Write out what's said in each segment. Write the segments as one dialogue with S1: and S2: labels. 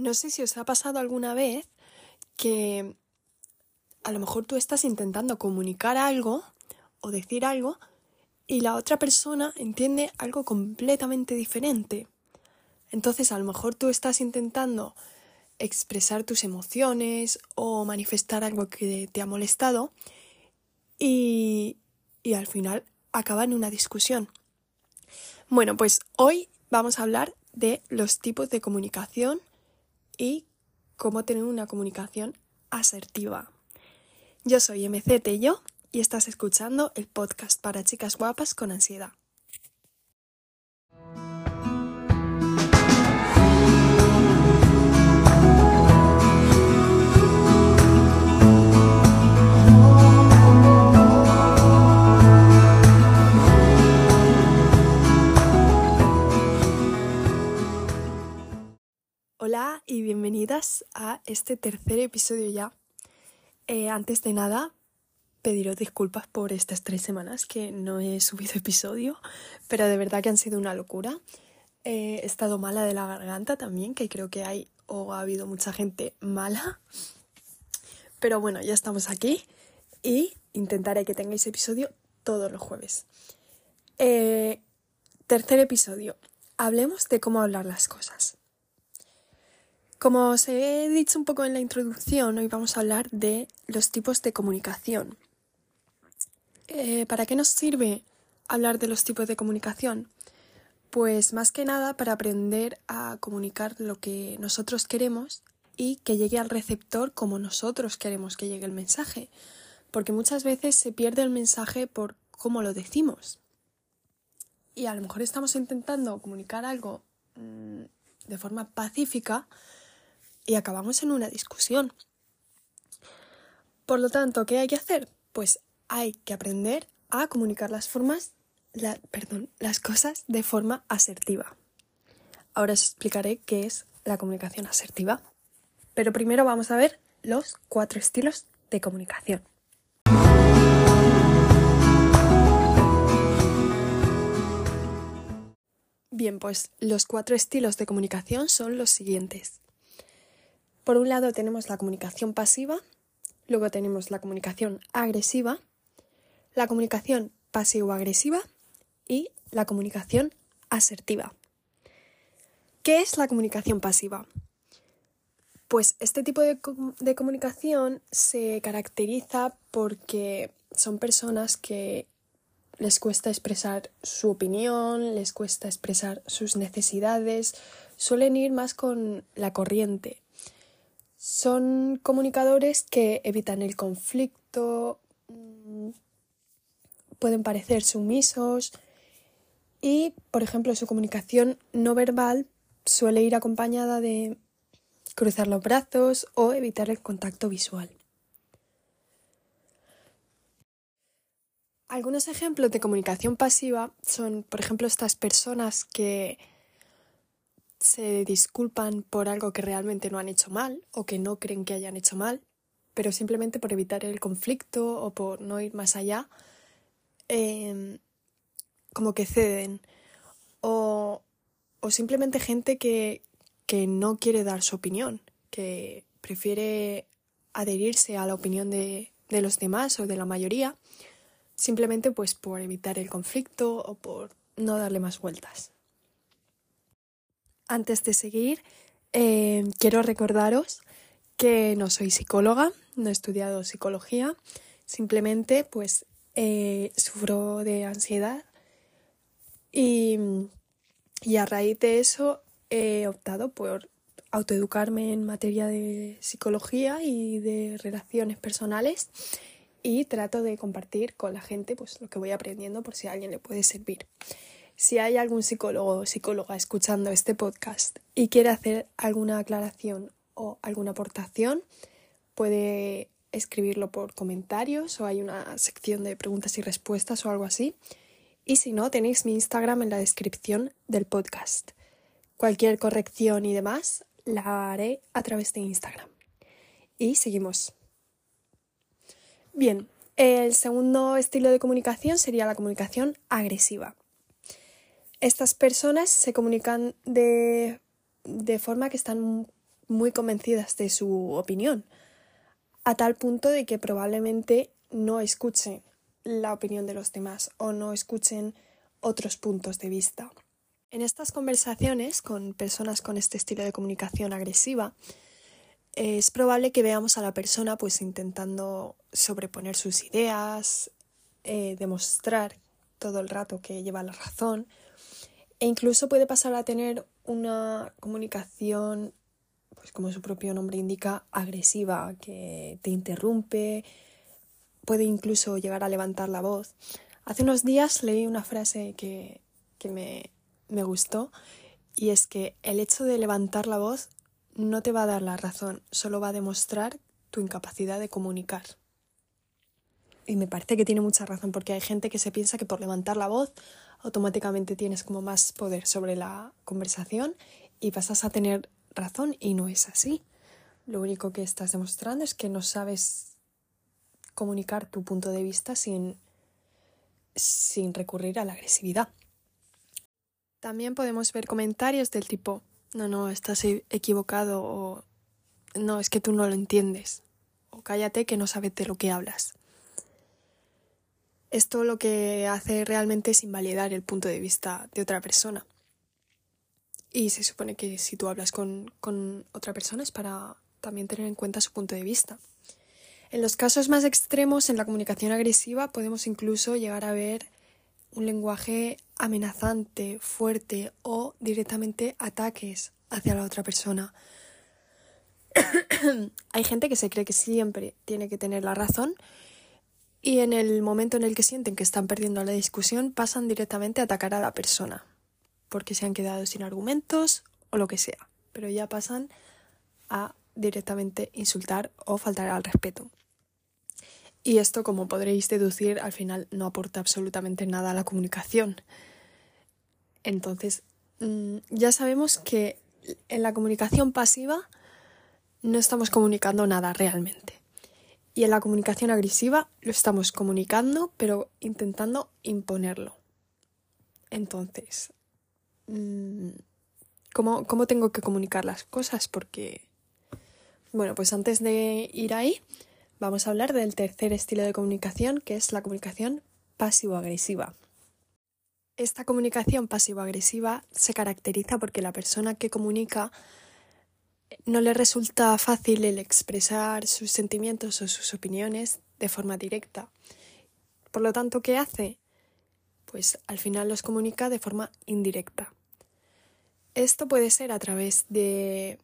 S1: no sé si os ha pasado alguna vez que a lo mejor tú estás intentando comunicar algo o decir algo y la otra persona entiende algo completamente diferente. Entonces a lo mejor tú estás intentando expresar tus emociones o manifestar algo que te ha molestado y, y al final acaba en una discusión. Bueno, pues hoy vamos a hablar de los tipos de comunicación y cómo tener una comunicación asertiva. Yo soy MC Tello y estás escuchando el podcast para chicas guapas con ansiedad. Y bienvenidas a este tercer episodio ya. Eh, antes de nada, pediros disculpas por estas tres semanas que no he subido episodio, pero de verdad que han sido una locura. he estado mala de la garganta también, que creo que hay o ha habido mucha gente mala. Pero bueno, ya estamos aquí y intentaré que tengáis episodio todos los jueves. Eh, tercer episodio. Hablemos de cómo hablar las cosas. Como os he dicho un poco en la introducción, hoy vamos a hablar de los tipos de comunicación. Eh, ¿Para qué nos sirve hablar de los tipos de comunicación? Pues más que nada para aprender a comunicar lo que nosotros queremos y que llegue al receptor como nosotros queremos que llegue el mensaje. Porque muchas veces se pierde el mensaje por cómo lo decimos. Y a lo mejor estamos intentando comunicar algo mmm, de forma pacífica, y acabamos en una discusión. Por lo tanto, ¿qué hay que hacer? Pues hay que aprender a comunicar las formas, perdón, las cosas de forma asertiva. Ahora os explicaré qué es la comunicación asertiva. Pero primero vamos a ver los cuatro estilos de comunicación. Bien, pues los cuatro estilos de comunicación son los siguientes. Por un lado tenemos la comunicación pasiva, luego tenemos la comunicación agresiva, la comunicación pasivo-agresiva y la comunicación asertiva. ¿Qué es la comunicación pasiva? Pues este tipo de, de, comunicación se caracteriza porque son personas que les cuesta expresar su opinión, les cuesta expresar sus necesidades, suelen ir más con la corriente, son comunicadores que evitan el conflicto, mm, pueden parecer sumisos y, por ejemplo, su comunicación no verbal suele ir acompañada de cruzar los brazos o evitar el contacto visual. Algunos ejemplos de comunicación pasiva son, por ejemplo, estas personas que se disculpan por algo que realmente no han hecho mal o que no creen que hayan hecho mal, pero simplemente por evitar el conflicto o por no ir más allá, em, como que ceden. O, o simplemente gente que, que no quiere dar su opinión, que prefiere adherirse a la opinión de, de los demás o de la mayoría, simplemente pues por evitar el conflicto o por no darle más vueltas. Antes de seguir, eh, quiero recordaros que no soy psicóloga, no he estudiado psicología, simplemente pues eh, sufro de ansiedad y, y a raíz de eso he optado por autoeducarme en materia de psicología y de relaciones personales y trato de compartir con la gente pues lo que voy aprendiendo por si a alguien le puede servir. Si hay algún psicólogo o psicóloga escuchando este podcast y quiere hacer alguna aclaración o alguna aportación, puede escribirlo por comentarios o hay una sección de preguntas y respuestas o algo así. Y si no, tenéis mi Instagram en la descripción del podcast. Cualquier corrección y demás la haré a través de Instagram. Y seguimos. Bien, el segundo estilo de comunicación sería la comunicación agresiva. Estas personas se comunican de, de forma que están muy convencidas de su opinión, a tal punto de que probablemente no escuchen la opinión de los demás o no escuchen otros puntos de vista. En estas conversaciones con personas con este estilo de comunicación agresiva, es probable que veamos a la persona pues intentando sobreponer sus ideas, eh, demostrar todo el rato que lleva la razón. E incluso puede pasar a tener una comunicación pues como su propio nombre indica agresiva que te interrumpe. Puede incluso llegar a levantar la voz. Hace unos días leí una frase que, que me, me gustó y es que el hecho de levantar la voz no te va a dar la razón, solo va a demostrar tu incapacidad de comunicar. Y me parece que tiene mucha razón porque hay gente que se piensa que por levantar la voz automáticamente tienes como más poder sobre la conversación y pasas a tener razón y no es así. Lo único que estás demostrando es que no sabes comunicar tu punto de vista sin, sin recurrir a la agresividad. También podemos ver comentarios del tipo, no, no, estás e-, equivocado o no, es que tú no lo entiendes o cállate que no sabes de lo que hablas. Esto lo que hace realmente es invalidar el punto de vista de otra persona. Y se supone que si tú hablas con, con otra persona es para también tener en cuenta su punto de vista. En los casos más extremos, en la comunicación agresiva, podemos incluso llegar a ver un lenguaje amenazante, fuerte o directamente ataques hacia la otra persona. Hay gente que se cree que siempre tiene que tener la razón y en el momento en el que sienten que están perdiendo la discusión pasan directamente a atacar a la persona porque se han quedado sin argumentos o lo que sea, pero ya pasan a directamente insultar o faltar al respeto. Y esto, como podréis deducir, al final no aporta absolutamente nada a la comunicación. Entonces, mm, ya sabemos que en la comunicación pasiva no estamos comunicando nada realmente. Y en la comunicación agresiva lo estamos comunicando, pero intentando imponerlo. Entonces, mm, ¿cómo, ¿cómo tengo que comunicar las cosas? Porque, bueno, pues antes de ir ahí, vamos a hablar del tercer estilo de comunicación, que es la comunicación pasivo-agresiva. Esta comunicación pasivo-agresiva se caracteriza porque la persona que comunica no le resulta fácil el expresar sus sentimientos o sus opiniones de forma directa. Por lo tanto, ¿qué hace? Pues al final los comunica de forma indirecta. Esto puede ser a través de,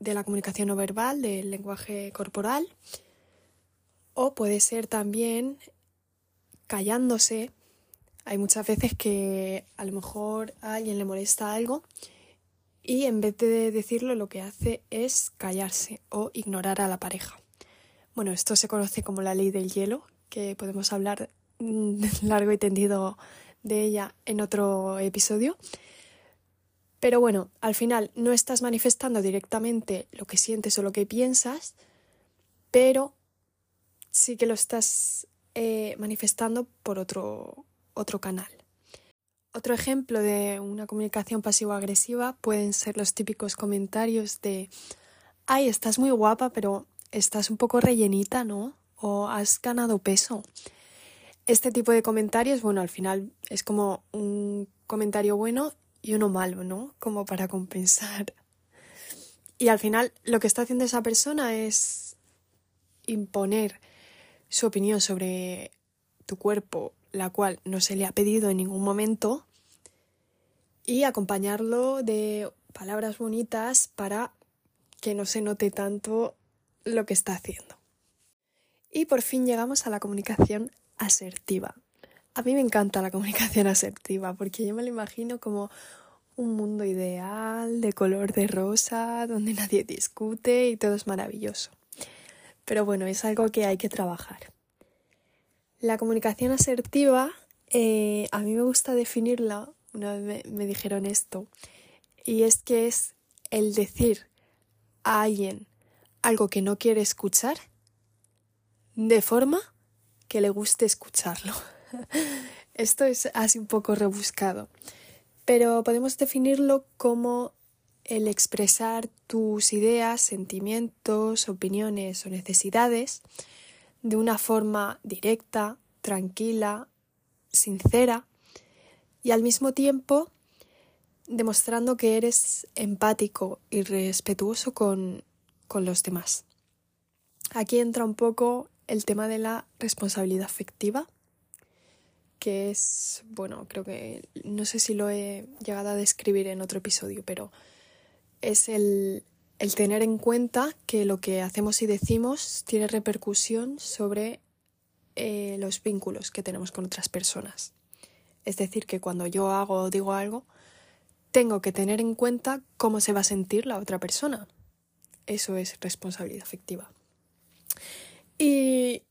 S1: de la comunicación no verbal, del lenguaje corporal, o puede ser también callándose. Hay muchas veces que a lo mejor a alguien le molesta algo y en vez de decirlo lo que hace es callarse o ignorar a la pareja. Bueno, esto se conoce como la ley del hielo, que podemos hablar largo y tendido de ella en otro episodio. Pero bueno, al final no estás manifestando directamente lo que sientes o lo que piensas, pero sí que lo estás eh, manifestando por otro, otro canal. Otro ejemplo de una comunicación pasivo-agresiva pueden ser los típicos comentarios de ay, estás muy guapa, pero estás un poco rellenita, ¿no? O has ganado peso. Este tipo de comentarios, bueno, al final es como un comentario bueno y uno malo, ¿no? Como para compensar. Y al final lo que está haciendo esa persona es imponer su opinión sobre tu cuerpo, la cual no se le ha pedido en ningún momento, y acompañarlo de palabras bonitas para que no se note tanto lo que está haciendo. Y por fin llegamos a la comunicación asertiva. A mí me encanta la comunicación asertiva porque yo me lo imagino como un mundo ideal de color de rosa, donde nadie discute y todo es maravilloso pero bueno, es algo que hay que trabajar. La comunicación asertiva, eh, a mí me gusta definirla, una vez me, me dijeron esto, y es que es el decir a alguien algo que no quiere escuchar de forma que le guste escucharlo. Esto es así un poco rebuscado, pero podemos definirlo como el expresar tus ideas, sentimientos, opiniones o necesidades de una forma directa, tranquila, sincera y al mismo tiempo demostrando que eres empático y respetuoso con, con los demás. Aquí entra un poco el tema de la responsabilidad afectiva, que es, bueno, creo que no sé si lo he llegado a describir en otro episodio, pero es el, el tener en cuenta que lo que hacemos y decimos tiene repercusión sobre eh, los vínculos que tenemos con otras personas. Es decir, que cuando yo hago o digo algo, tengo que tener en cuenta cómo se va a sentir la otra persona. Eso es responsabilidad afectiva. Y,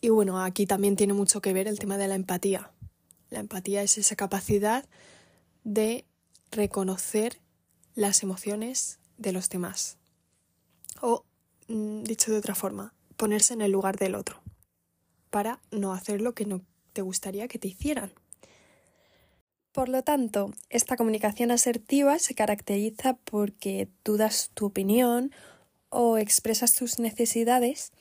S1: y bueno, aquí también tiene mucho que ver el tema de la empatía. La empatía es esa capacidad de reconocer las emociones de los demás. O, mm, dicho de otra forma, ponerse en el lugar del otro para no hacer lo que no te gustaría que te hicieran. Por lo tanto, esta comunicación asertiva se caracteriza porque tú das tu opinión o expresas tus necesidades,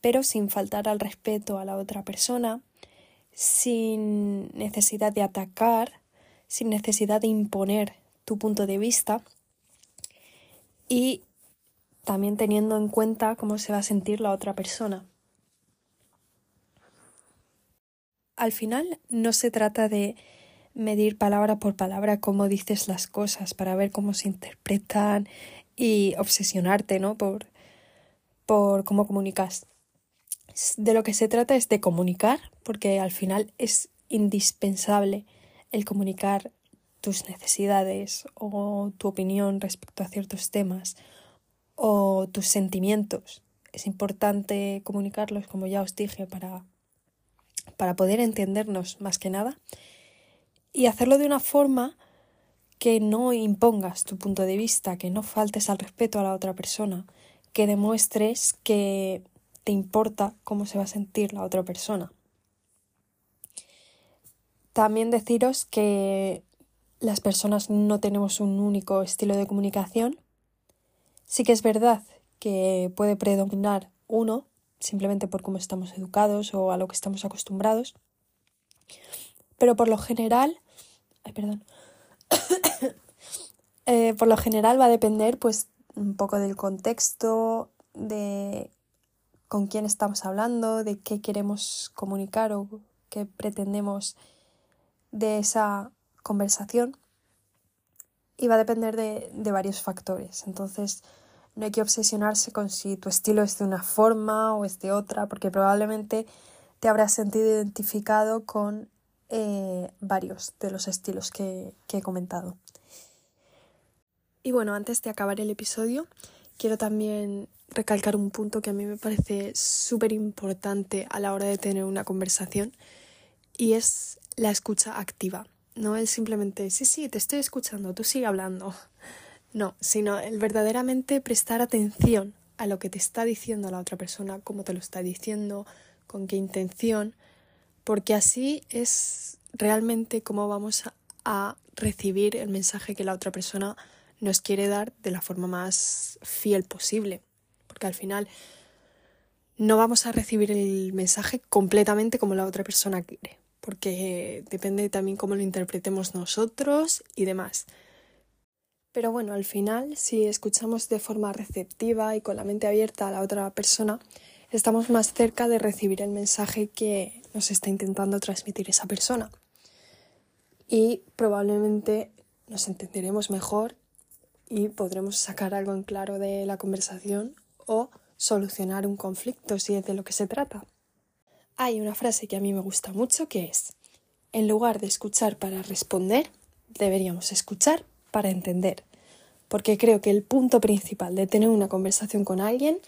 S1: pero sin faltar al respeto a la otra persona, sin necesidad de atacar, sin necesidad de imponer tu punto de vista y también teniendo en cuenta cómo se va a sentir la otra persona. Al final no se trata de medir palabra por palabra cómo dices las cosas para ver cómo se interpretan y obsesionarte, ¿no? Por, por cómo comunicas. De lo que se trata es de comunicar, porque al final es indispensable el comunicar tus necesidades o tu opinión respecto a ciertos temas o tus sentimientos. Es importante comunicarlos, como ya os dije, para, para poder entendernos más que nada y hacerlo de una forma que no impongas tu punto de vista, que no faltes al respeto a la otra persona, que demuestres que te importa cómo se va a sentir la otra persona. También deciros que las personas no tenemos un único estilo de comunicación. Sí que es verdad que puede predominar uno, simplemente por cómo estamos educados o a lo que estamos acostumbrados, pero por lo general perdón. Eh, por lo general va a depender pues un poco del contexto, de con quién estamos hablando, de qué queremos comunicar o qué pretendemos de esa conversación. Y va a depender de, varios factores. Entonces, no hay que obsesionarse con si tu estilo es de una forma o es de otra, porque probablemente te habrás sentido identificado con eh, varios de los estilos que, que he comentado. Y bueno, antes de acabar el episodio, quiero también recalcar un punto que a mí me parece súper importante a la hora de tener una conversación y es la escucha activa. No es simplemente, sí, sí, te estoy escuchando, tú sigue hablando. No, sino el verdaderamente prestar atención a lo que te está diciendo la otra persona, cómo te lo está diciendo, con qué intención, porque así es realmente cómo vamos a recibir el mensaje que la otra persona nos quiere dar de la forma más fiel posible, porque al final no vamos a recibir el mensaje completamente como la otra persona quiere, porque depende también cómo lo interpretemos nosotros y demás. Pero bueno, al final, si escuchamos de forma receptiva y con la mente abierta a la otra persona, estamos más cerca de recibir el mensaje que nos está intentando transmitir esa persona. Y probablemente nos entenderemos mejor y podremos sacar algo en claro de la conversación o solucionar un conflicto si es de lo que se trata. Hay una frase que a mí me gusta mucho que es, en lugar de escuchar para responder, deberíamos escuchar para entender, porque creo que el punto principal de tener una conversación con alguien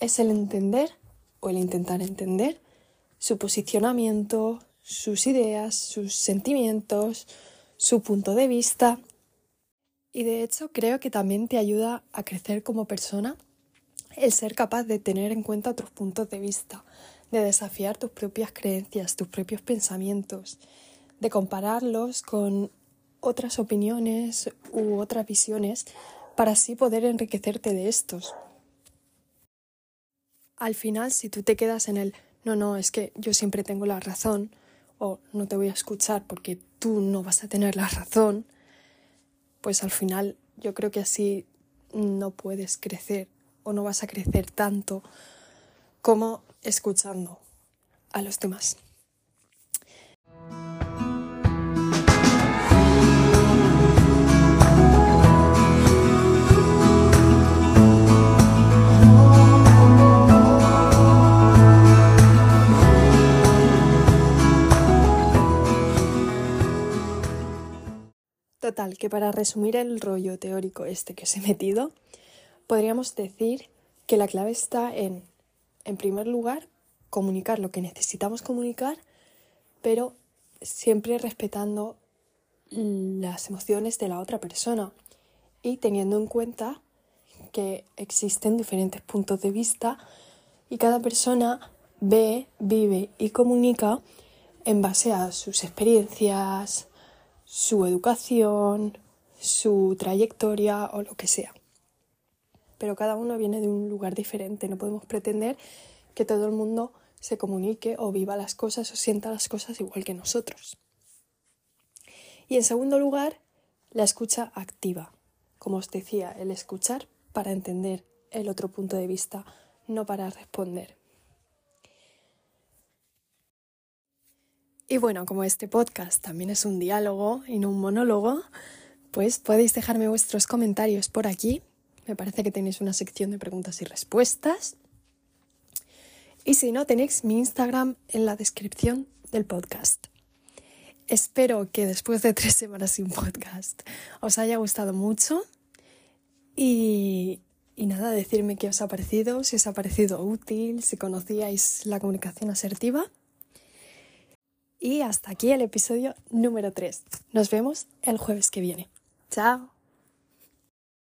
S1: es el entender o el intentar entender su posicionamiento, sus ideas, sus sentimientos, su punto de vista. Y de hecho creo que también te ayuda a crecer como persona el ser capaz de tener en cuenta otros puntos de vista, de desafiar tus propias creencias, tus propios pensamientos, de compararlos con otras opiniones u otras visiones para así poder enriquecerte de estos. Al final, si tú te quedas en el no, no, es que yo siempre tengo la razón, o no te voy a escuchar porque tú no vas a tener la razón, pues al final yo creo que así no puedes crecer o no vas a crecer tanto como escuchando a los demás. Total, que para resumir el rollo teórico este que os he metido, podríamos decir que la clave está en, en primer lugar, comunicar lo que necesitamos comunicar, pero siempre respetando las emociones de la otra persona y teniendo en cuenta que existen diferentes puntos de vista y cada persona ve, vive y comunica en base a sus experiencias, su educación, su trayectoria o lo que sea. Pero cada uno viene de un lugar diferente, no podemos pretender que todo el mundo se comunique o viva las cosas o sienta las cosas igual que nosotros. Y en segundo lugar, la escucha activa. Como os decía, el escuchar para entender el otro punto de vista, no para responder. Y bueno, como este podcast también es un diálogo y no un monólogo, pues podéis dejarme vuestros comentarios por aquí. Me parece que tenéis una sección de preguntas y respuestas. Y si no, tenéis mi Instagram en la descripción del podcast. Espero que después de tres semanas sin podcast os haya gustado mucho y, y nada, decirme qué os ha parecido, si os ha parecido útil, si conocíais la comunicación asertiva. Y hasta aquí el episodio número 3. Nos vemos el jueves que viene. Chao.